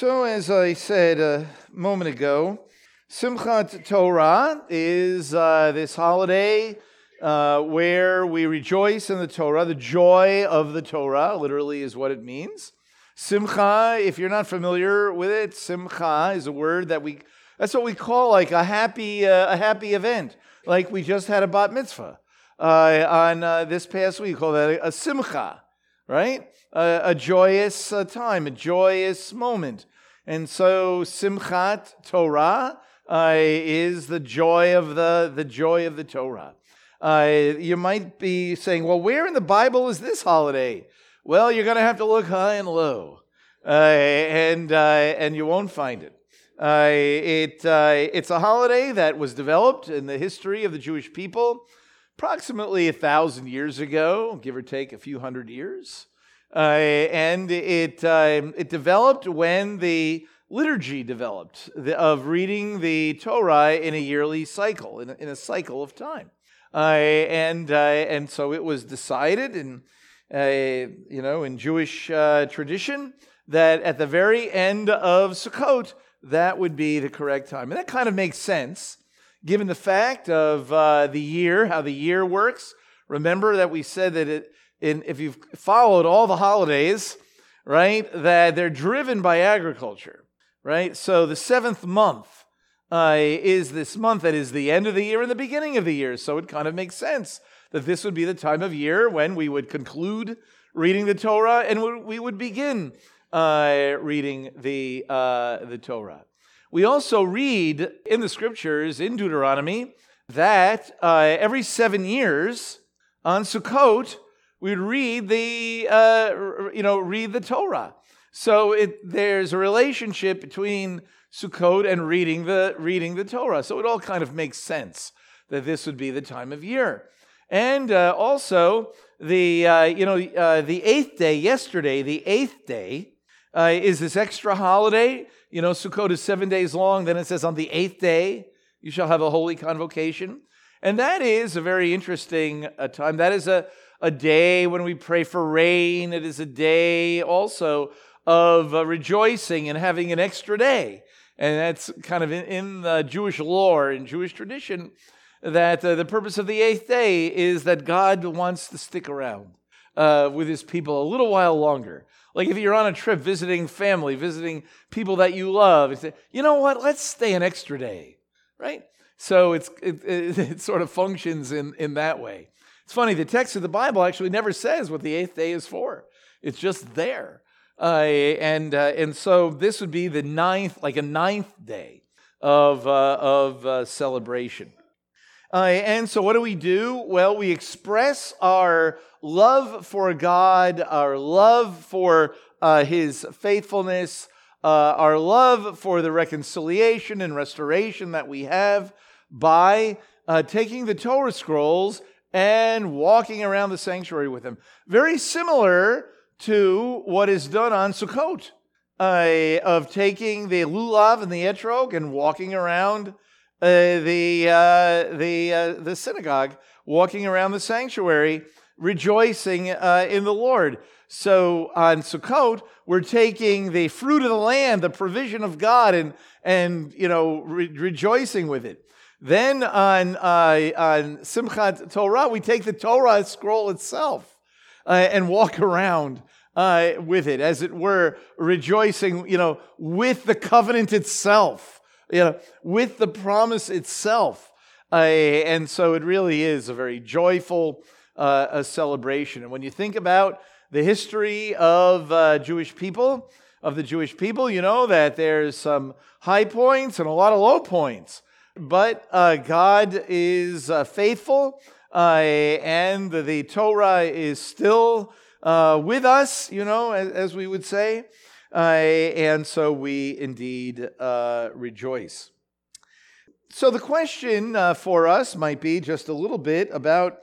So, as I said a moment ago, Simchat Torah is uh, this holiday uh, where we rejoice in the Torah. The joy of the Torah, literally, is what it means. Simcha, if you're not familiar with it, Simcha is a word that we, that's what we call like a happy, uh, a happy event. Like we just had a bat mitzvah uh, on uh, this past week, we call that a, a Simcha, right? A, a joyous uh, time, a joyous moment. And so Simchat Torah uh, is the joy of the, the joy of the Torah. Uh, you might be saying, well, where in the Bible is this holiday? Well, you're going to have to look high and low, uh, and, uh, and you won't find it. Uh, it it's a holiday that was developed in the history of the Jewish people approximately a thousand years ago, give or take a few hundred years. Uh, and it, it developed when the liturgy developed of reading the Torah in a yearly cycle, in a, in a cycle of time. Uh, and, uh, and so it was decided in, uh, you know, in Jewish uh, tradition that at the very end of Sukkot, that would be the correct time. And that kind of makes sense given the fact of uh, the year, how the year works. Remember that we said that it, in, if you've followed all the holidays, right, that they're driven by agriculture right? So the seventh month uh, is this month that is the end of the year and the beginning of the year. So it kind of makes sense that this would be the time of year when we would conclude reading the Torah and we would begin uh, reading the, uh, the Torah. We also read in the scriptures in Deuteronomy that uh, every seven years on Sukkot, we'd read the, uh, you know, read the Torah. So it, there's a relationship between Sukkot and reading the, reading the Torah. So it all kind of makes sense that this would be the time of year. And uh, also, the, uh, you know, uh, the eighth day, yesterday, the eighth day, uh, is this extra holiday. You know, Sukkot is seven days long. Then it says on the eighth day, you shall have a holy convocation. And that is a very interesting uh, time. That is a, a day when we pray for rain. It is a day also of uh, rejoicing and having an extra day. And that's kind of in, in the Jewish lore, in Jewish tradition, that uh, the purpose of the eighth day is that God wants to stick around uh, with his people a little while longer. Like if you're on a trip visiting family, visiting people that you love, you say, you know what, let's stay an extra day, right? So it's, it, it, it sort of functions in, in that way. It's funny, the text of the Bible actually never says what the eighth day is for, it's just there. Uh, and, uh, and so this would be the ninth, like a ninth day of, uh, of uh, celebration. Uh, and so what do we do? Well, we express our love for God, our love for uh, his faithfulness, our love for the reconciliation and restoration that we have by taking the Torah scrolls and walking around the sanctuary with them. Very similar to what is done on Sukkot, uh, of taking the lulav and the etrog and walking around uh, the, uh, the, uh, the synagogue, walking around the sanctuary, rejoicing uh, in the Lord. So on Sukkot, we're taking the fruit of the land, the provision of God, and, and you know, re- rejoicing with it. Then on, uh, on Simchat Torah, we take the Torah scroll itself uh, and walk around uh, with it, as it were, rejoicing, you know, with the covenant itself, you know, with the promise itself. Uh, and so it really is a very joyful uh, a celebration. And when you think about the history of uh, Jewish people, of the Jewish people, you know that there's some high points and a lot of low points. But uh, God is uh, faithful, uh, and the Torah is still uh, with us, you know, as, as we would say. And so we indeed rejoice. So the question for us might be just a little bit about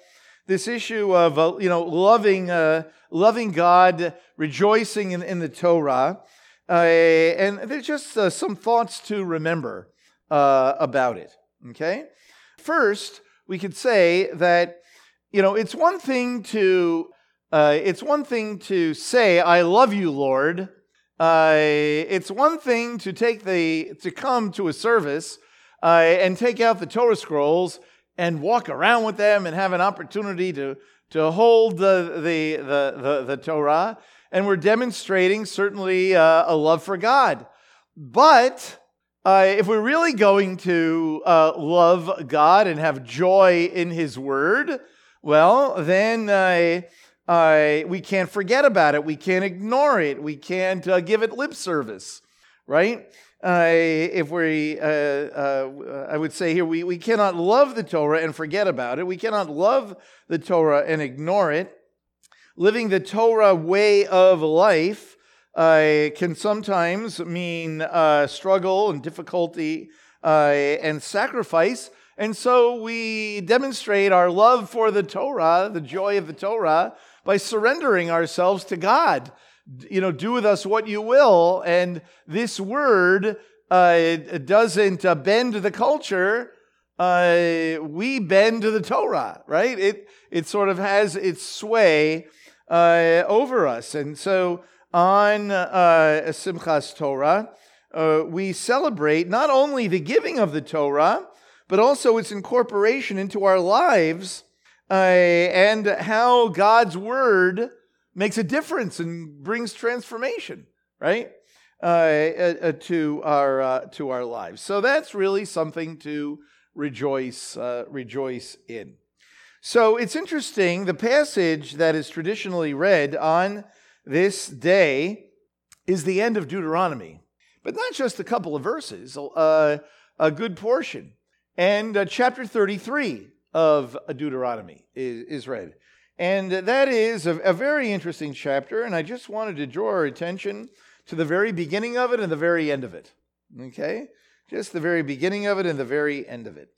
this issue of uh, you know loving uh, loving God, rejoicing in, in the Torah, and there's just some thoughts to remember about it. Okay, first we could say that you know it's one thing to uh, it's one thing to say, I love you, Lord, Uh, it's one thing to take the to come to a service uh, and take out the Torah scrolls and walk around with them and have an opportunity to to hold the the the, the, the Torah, and we're demonstrating certainly uh, a love for God. But uh, if we're really going to uh, love God and have joy in His Word, well, then uh, uh, we can't forget about it. We can't ignore it. We can't uh, give it lip service, right? Uh, if we, uh, uh, I would say here, we, we cannot love the Torah and forget about it. We cannot love the Torah and ignore it. Living the Torah way of life uh, can sometimes mean struggle and difficulty and sacrifice. And so we demonstrate our love for the Torah, the joy of the Torah, by surrendering ourselves to God. You know, do with us what you will. And this word uh, doesn't uh, bend the culture. Uh, we bend to the Torah, right? It, it sort of has its sway uh, over us. And so on uh, Simchas Torah, uh, we celebrate not only the giving of the Torah, but also its incorporation into our lives and how God's word makes a difference and brings transformation, right? Uh, uh, to our uh, to our lives. So that's really something to rejoice uh, rejoice in. So it's interesting. The passage that is traditionally read on this day is the end of Deuteronomy, but not just a couple of verses, uh, a good portion. And uh, chapter 33 of Deuteronomy is, is read. And that is a, a, very interesting chapter, and I just wanted to draw our attention to the very beginning of it and the very end of it. Okay? Just the very beginning of it and the very end of it.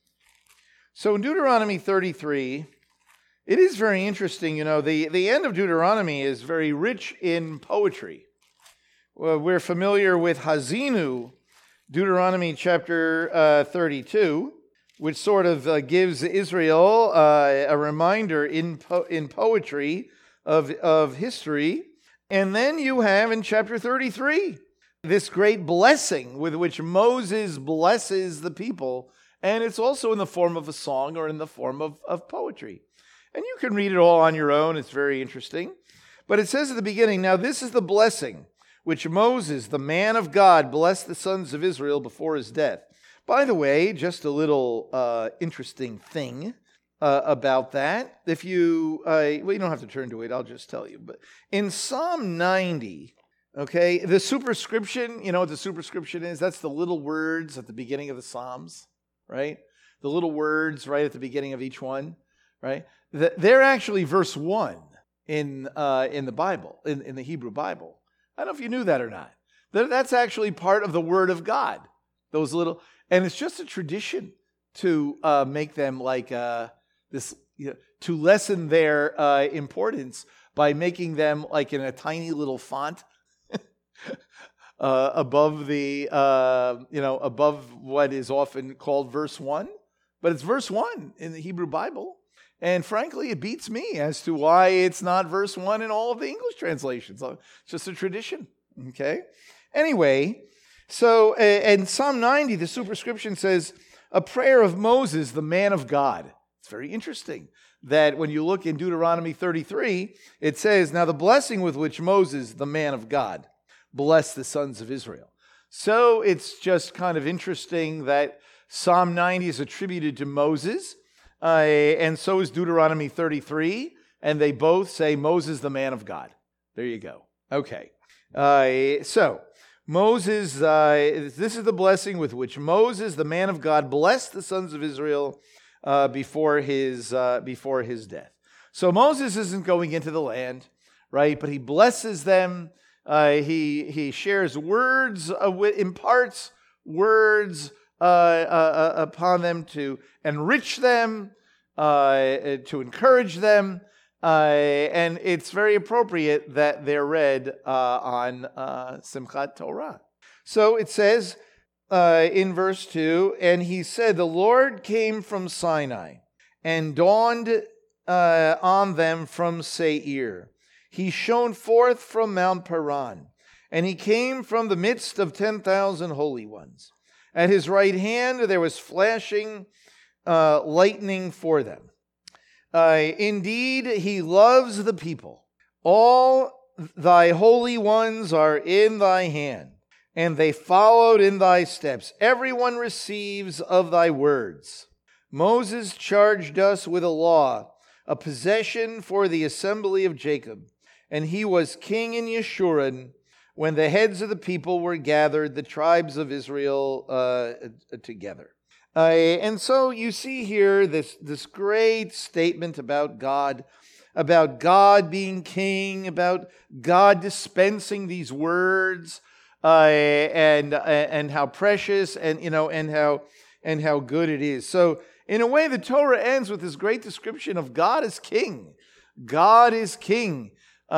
So in Deuteronomy 33, it is very interesting. You know, the, the end of Deuteronomy is very rich in poetry. Well, we're familiar with Haazinu, Deuteronomy chapter uh, 32 which sort of uh, gives Israel uh, a reminder in, po- in poetry of, of history. And then you have in chapter 33 this great blessing with which Moses blesses the people. And it's also in the form of a song or in the form of, of poetry. And you can read it all on your own, it's very interesting. But it says at the beginning Now, this is the blessing which Moses, the man of God, blessed the sons of Israel before his death. By the way, just a little uh, interesting thing uh, about that. If you, uh, well, you don't have to turn to it, I'll just tell you. But in Psalm 90, okay, the superscription, you know what the superscription is? That's the little words at the beginning of the Psalms, right? The little words right at the beginning of each one, right? They're actually verse 1 in, uh, in the Bible, in, in the Hebrew Bible. I don't know if you knew that or not. That's actually part of the Word of God. Those little, and it's just a tradition to uh, make them like uh, this, you know, to lessen their uh, importance by making them like in a tiny little font uh, above the, uh, you know, above what is often called verse one. But it's verse one in the Hebrew Bible. And frankly, it beats me as to why it's not verse one in all of the English translations. It's just a tradition. Okay. Anyway, so in Psalm 90, the superscription says, a prayer of Moses, the man of God. It's very interesting that when you look in Deuteronomy 33, it says, Now the blessing with which Moses, the man of God, blessed the sons of Israel. So it's just kind of interesting that Psalm 90 is attributed to Moses, uh, and so is Deuteronomy 33, and they both say Moses, the man of God. There you go. Okay. Uh, so Moses, uh, this is the blessing with which Moses, the man of God, blessed the sons of Israel uh, before, his, uh, before his death. So Moses isn't going into the land, right? But he blesses them. Uh, he, he shares words, uh, imparts words uh, upon them to enrich them, to encourage them. Uh, and it's very appropriate that they're read uh, on uh, Simchat Torah. So it says uh, in verse 2 And he said, The Lord came from Sinai and dawned uh, on them from Seir. He shone forth from Mount Paran And he came from the midst of 10,000 holy ones. At his right hand there was flashing uh, lightning for them. Uh, indeed, he loves the people. All thy holy ones are in thy hand, and they followed in thy steps. Everyone receives of thy words. Moses charged us with a law, a possession for the assembly of Jacob, and he was king in Yeshurun when the heads of the people were gathered, the tribes of Israel uh, together. Uh, and so you see here this, this great statement about God, about God being king, about God dispensing these words, uh, and and how precious and you know and how and how good it is. So in a way, the Torah ends with this great description of God as king. God is king. Uh,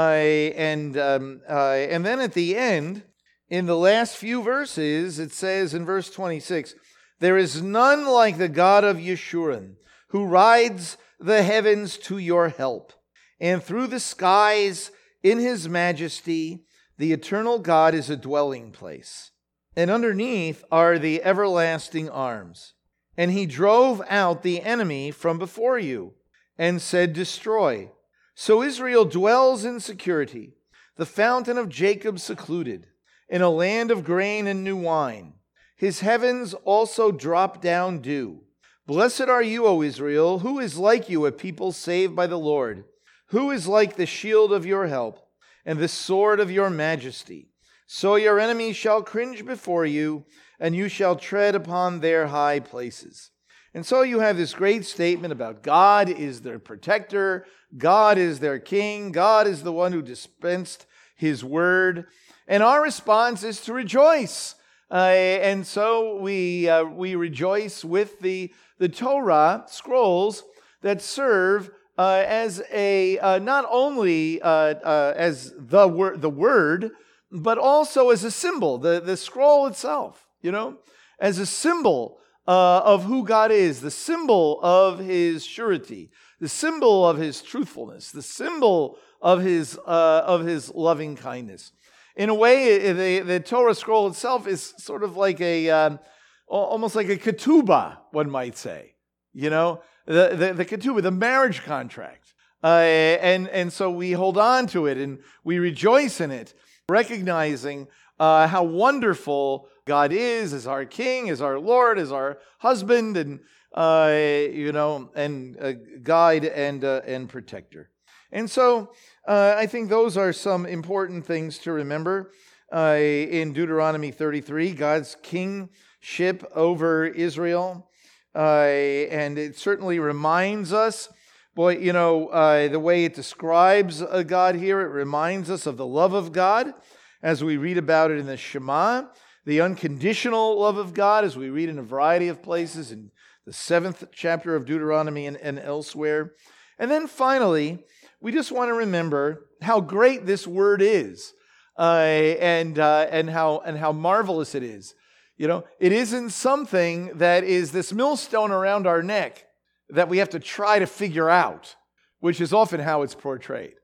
and, um, uh, and then at the end, in the last few verses, it says in verse 26 There is none like the God of Yeshurun, who rides the heavens to your help, and through the skies in his majesty, the eternal God is a dwelling place. And underneath are the everlasting arms. And he drove out the enemy from before you and said, Destroy. So Israel dwells in security, the fountain of Jacob secluded, in a land of grain and new wine. His heavens also drop down dew. Blessed are you, O Israel. Who is like you, a people saved by the Lord? Who is like the shield of your help and the sword of your majesty? So your enemies shall cringe before you, and you shall tread upon their high places. And so you have this great statement about God is their protector, God is their king, God is the one who dispensed his word. And our response is to rejoice. Uh, and so we, uh, we rejoice with the, the Torah scrolls that serve uh, as a uh, not only uh, uh, as the word, the word, but also as a symbol, the, the scroll itself, you know, as a symbol of who God is, the symbol of his surety, the symbol of his truthfulness, the symbol of his, of his loving kindness. In a way, the, the Torah scroll itself is sort of like a, um, almost like a ketubah, one might say. You know, the, the, the ketubah, the marriage contract. Uh, and, and so we hold on to it and we rejoice in it, recognizing uh, how wonderful God is, as our King, as our Lord, as our husband, and uh, you know, and guide and uh, and protector. And so, uh, I think those are some important things to remember uh, in Deuteronomy 33. God's kingship over Israel, uh, and it certainly reminds us. Boy, you know, the way it describes God here, it reminds us of the love of God as we read about it in the Shema the unconditional love of God, as we read in a variety of places in the seventh chapter of Deuteronomy and, and elsewhere. And then finally, we just want to remember how great this word is uh, and, uh, and, how, and how marvelous it is. You know, it isn't something that is this millstone around our neck that we have to try to figure out, which is often how it's portrayed.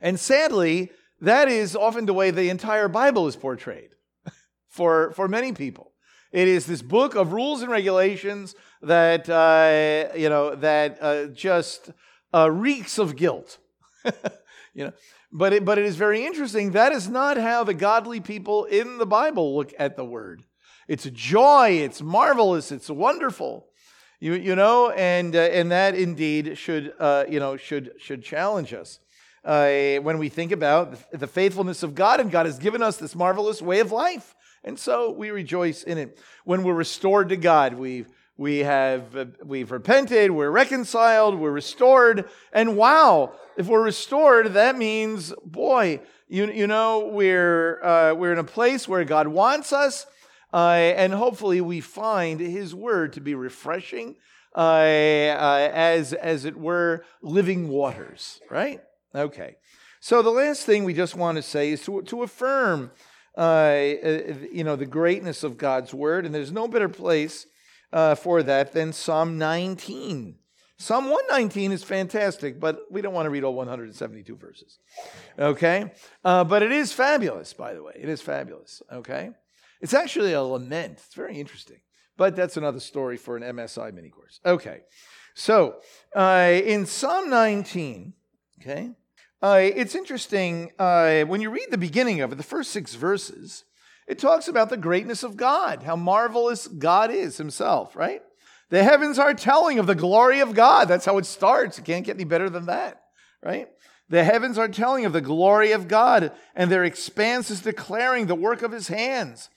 And sadly, that is often the way the entire Bible is portrayed for, for many people. It is this book of rules and regulations that, uh, you know, that uh, just uh, reeks of guilt. you know, but it, but it is very interesting. That is not how the godly people in the Bible look at the word. It's joy. It's marvelous. It's wonderful. You, you know, and, uh, and that indeed should, uh, you know, should, should challenge us. Uh, when we think about the faithfulness of God, and God has given us this marvelous way of life. And so we rejoice in it. When we're restored to God, we've we have uh, we've repented, we're reconciled, we're restored, and wow, if we're restored, that means, boy, you, you know, we're uh, we're in a place where God wants us, uh, and hopefully we find His Word to be refreshing, uh, uh, as as it were, living waters. Right? Okay. So the last thing we just want to say is to to affirm uh, you know, the greatness of God's word. And there's no better place uh, for that than Psalm 19. Psalm 119 is fantastic, but we don't want to read all 172 verses. Okay? Uh, but it is fabulous, by the way. It is fabulous. Okay? It's actually a lament. It's very interesting. But that's another story for an MSI mini course. Okay. So uh, in Psalm 19, okay, uh, it's interesting uh, when you read the beginning of it, the first six verses, it talks about the greatness of God, how marvelous God is himself, right? The heavens are telling of the glory of God. That's how it starts. It can't get any better than that, right? The heavens are telling of the glory of God, and their expanse is declaring the work of his hands.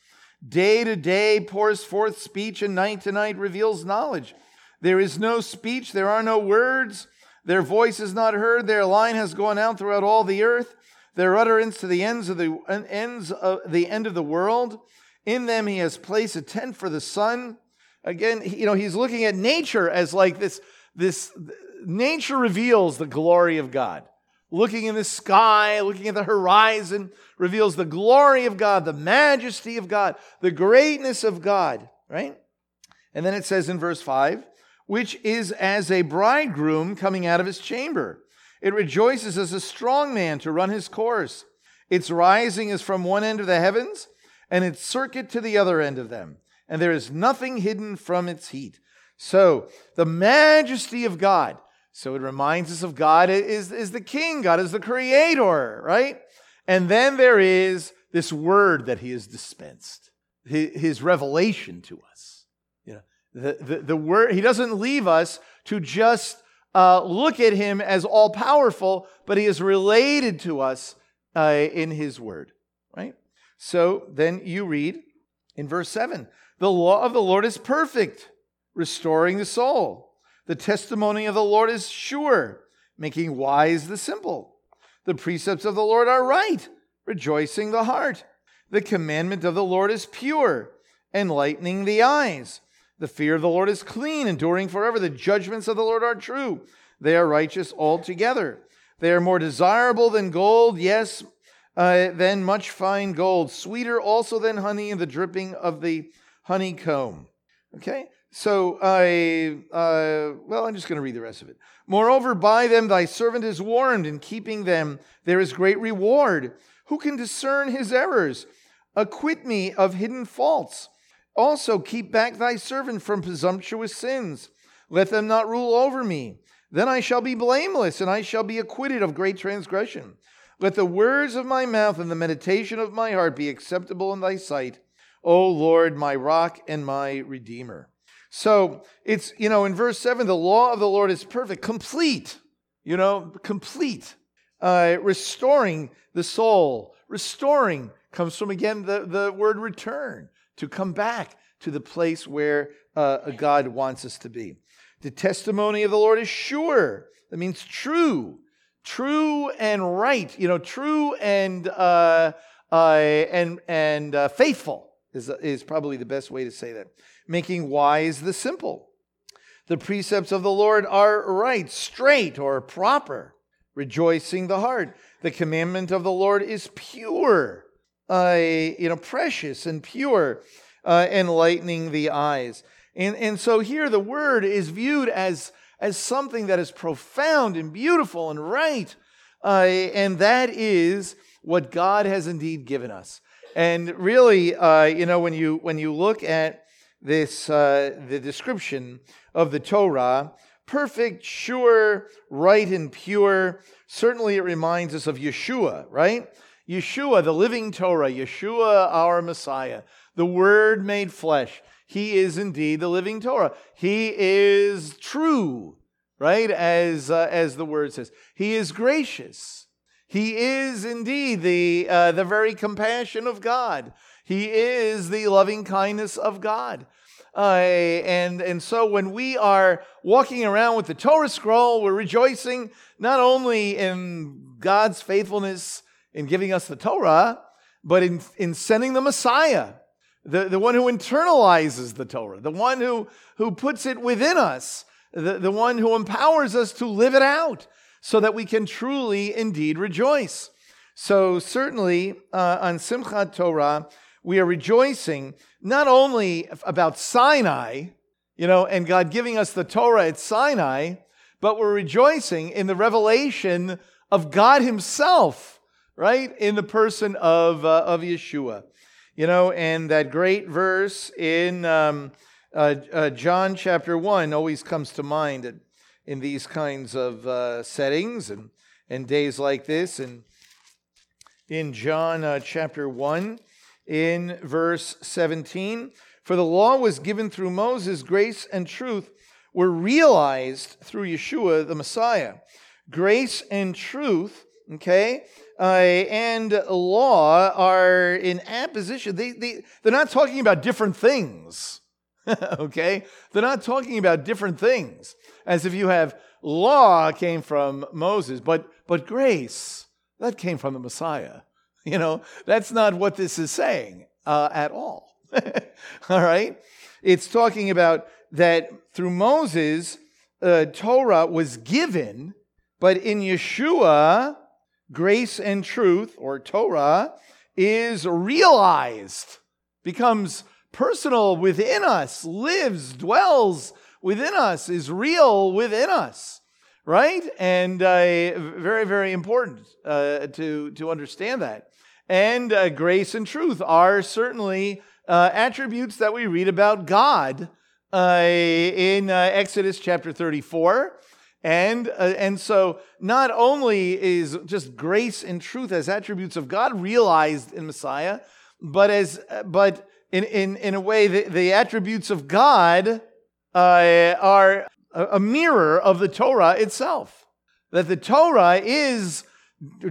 Day to day pours forth speech, and night to night reveals knowledge. There is no speech, there are no words. Their voice is not heard. Their line has gone out throughout all the earth. Their utterance to the ends of the ends of the end of the world. In them he has placed a tent for the sun Again, you know, he's looking at nature as like this, this nature reveals the glory of God. Looking in the sky, looking at the horizon, reveals the glory of God, the majesty of God, the greatness of God, right? And then it says in verse 5, which is as a bridegroom coming out of his chamber. It rejoices as a strong man to run his course. Its rising is from one end of the heavens, and its circuit to the other end of them and there is nothing hidden from its heat. So, the majesty of God. So, it reminds us of God is, is the king, God is the creator, right? And then there is this word that he has dispensed, his revelation to us. You know, the, the, the word, he doesn't leave us to just uh, look at him as all powerful, but he is related to us uh, in his word, right? So then you read in verse 7 the law of the Lord is perfect, restoring the soul. The testimony of the Lord is sure, making wise the simple. The precepts of the Lord are right, rejoicing the heart. The commandment of the Lord is pure, enlightening the eyes. The fear of the Lord is clean, enduring forever. The judgments of the Lord are true. They are righteous altogether. They are more desirable than gold, yes, uh, than much fine gold, sweeter also than honey and the dripping of the honeycomb. Okay? So I, uh, well, I'm just going to read the rest of it. Moreover, by them thy servant is warned, in keeping them there is great reward. Who can discern his errors? Acquit me of hidden faults. Also, keep back thy servant from presumptuous sins. Let them not rule over me. Then I shall be blameless, and I shall be acquitted of great transgression. Let the words of my mouth and the meditation of my heart be acceptable in thy sight, O Lord, my rock and my redeemer. So it's, you know, in verse 7, the law of the Lord is perfect, complete, you know, complete, uh, restoring the soul. Restoring comes from, again, the, the word return, to come back to the place where uh, God wants us to be. The testimony of the Lord is sure. That means true, true and right, you know, true and, uh, uh and, and uh, faithful is, is probably the best way to say that. Making wise the simple. The precepts of the Lord are right, straight, or proper, rejoicing the heart. The commandment of the Lord is pure, uh, you know, precious and pure, uh, enlightening the eyes. And, and so here the word is viewed as, as something that is profound and beautiful and right. Uh, and that is what God has indeed given us. And really, uh, you know, when you when you look at this, uh, the description of the Torah, perfect, sure, right, and pure. Certainly, it reminds us of Yeshua, right? Yeshua, the living Torah, Yeshua, our Messiah, the Word made flesh. He is indeed the living Torah. He is true, right? As uh, as the word says, He is gracious. He is indeed the, uh, the very compassion of God. He is the loving kindness of God. Uh, and, and so when we are walking around with the Torah scroll, we're rejoicing not only in God's faithfulness in giving us the Torah, but in, in sending the Messiah, the, the one who internalizes the Torah, the one who, who puts it within us, the, the one who empowers us to live it out so that we can truly indeed rejoice. So, certainly uh, on Simchat Torah, we are rejoicing not only about Sinai, you know, and God giving us the Torah at Sinai, but we're rejoicing in the revelation of God Himself, right? In the person of, uh, of Yeshua. You know, and that great verse in um, uh, uh, John chapter 1 always comes to mind in these kinds of uh, settings and, and days like this. And in John uh, chapter 1, in verse 17, for the law was given through Moses, grace and truth were realized through Yeshua the Messiah. Grace and truth, okay, uh, and law are in opposition. They, they, they're not talking about different things, okay? They're not talking about different things, as if you have law came from Moses, but, but grace, that came from the Messiah. You know, that's not what this is saying uh, at all. all right? It's talking about that through Moses, uh, Torah was given, but in Yeshua, grace and truth, or Torah, is realized, becomes personal within us, lives, dwells within us, is real within us, right? And uh, very, very important uh, to, to understand that. And uh, grace and truth are certainly uh, attributes that we read about God uh, in uh, Exodus chapter 34. And, uh, and so not only is just grace and truth as attributes of God realized in Messiah, but as but in, in, in a way the, the attributes of God uh, are a, mirror of the Torah itself. That the Torah is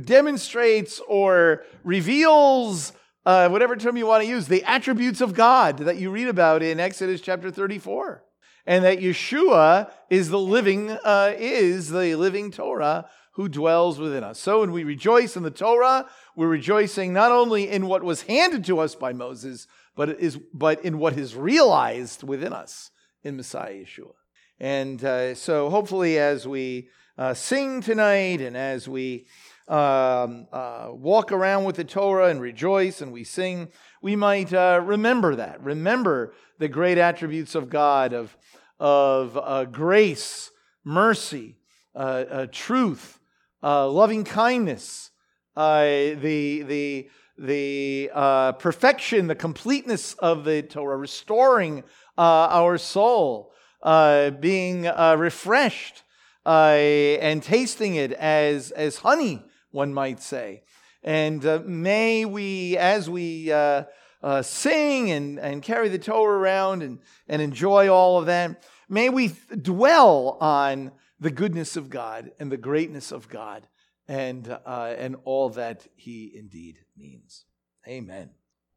demonstrates or reveals uh, whatever term you want to use, the attributes of God that you read about in Exodus chapter 34 and that Yeshua is the living uh, is the living Torah who dwells within us. So when we rejoice in the Torah, we're rejoicing not only in what was handed to us by Moses, but is but in what is realized within us in Messiah Yeshua. And uh, so hopefully, as we uh, sing tonight and as we um, uh, walk around with the Torah and rejoice and we sing, we might uh, remember that. Remember the great attributes of God of of uh, grace, mercy, uh, uh, truth, uh, loving kindness, the, the, the perfection, the completeness of the Torah, restoring our soul, being refreshed and tasting it as, as honey, one might say. And may we, as we uh, sing and, and carry the Torah around and, and enjoy all of that. May we dwell on the goodness of God and the greatness of God and, uh, and all that He indeed means. Amen.